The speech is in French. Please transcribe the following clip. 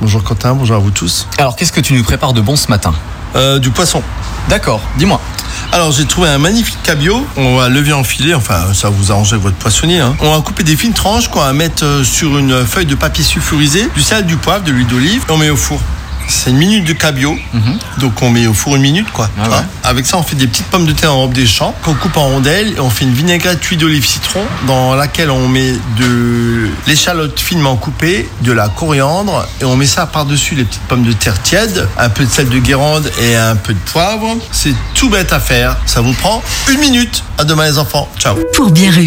Bonjour Quentin, bonjour à vous tous. Alors, qu'est-ce que tu nous prépares de bon ce matin Euh, du poisson. D'accord, dis-moi. Alors j'ai trouvé un magnifique cabillaud. On va lever en filet, enfin ça vous arrange avec votre poissonnier. hein. On va couper des fines tranches qu'on va mettre euh, sur une feuille de papier sulfurisé, du sel, du poivre, de l'huile d'olive et on met au four. C'est une minute de cabillaud, donc on met au four une minute quoi. Ah tu vois. ouais. Avec ça on fait des petites pommes de terre en robe des champs qu'on coupe en rondelles et on fait une vinaigrette huile d'olive citron dans laquelle on met de l'échalote finement coupée, de la coriandre et on met ça par-dessus les petites pommes de terre tièdes, un peu de sel de Guérande et un peu de poivre. C'est tout bête à faire. Ça vous prend une minute. À demain les enfants. Ciao. Pour bien réussir.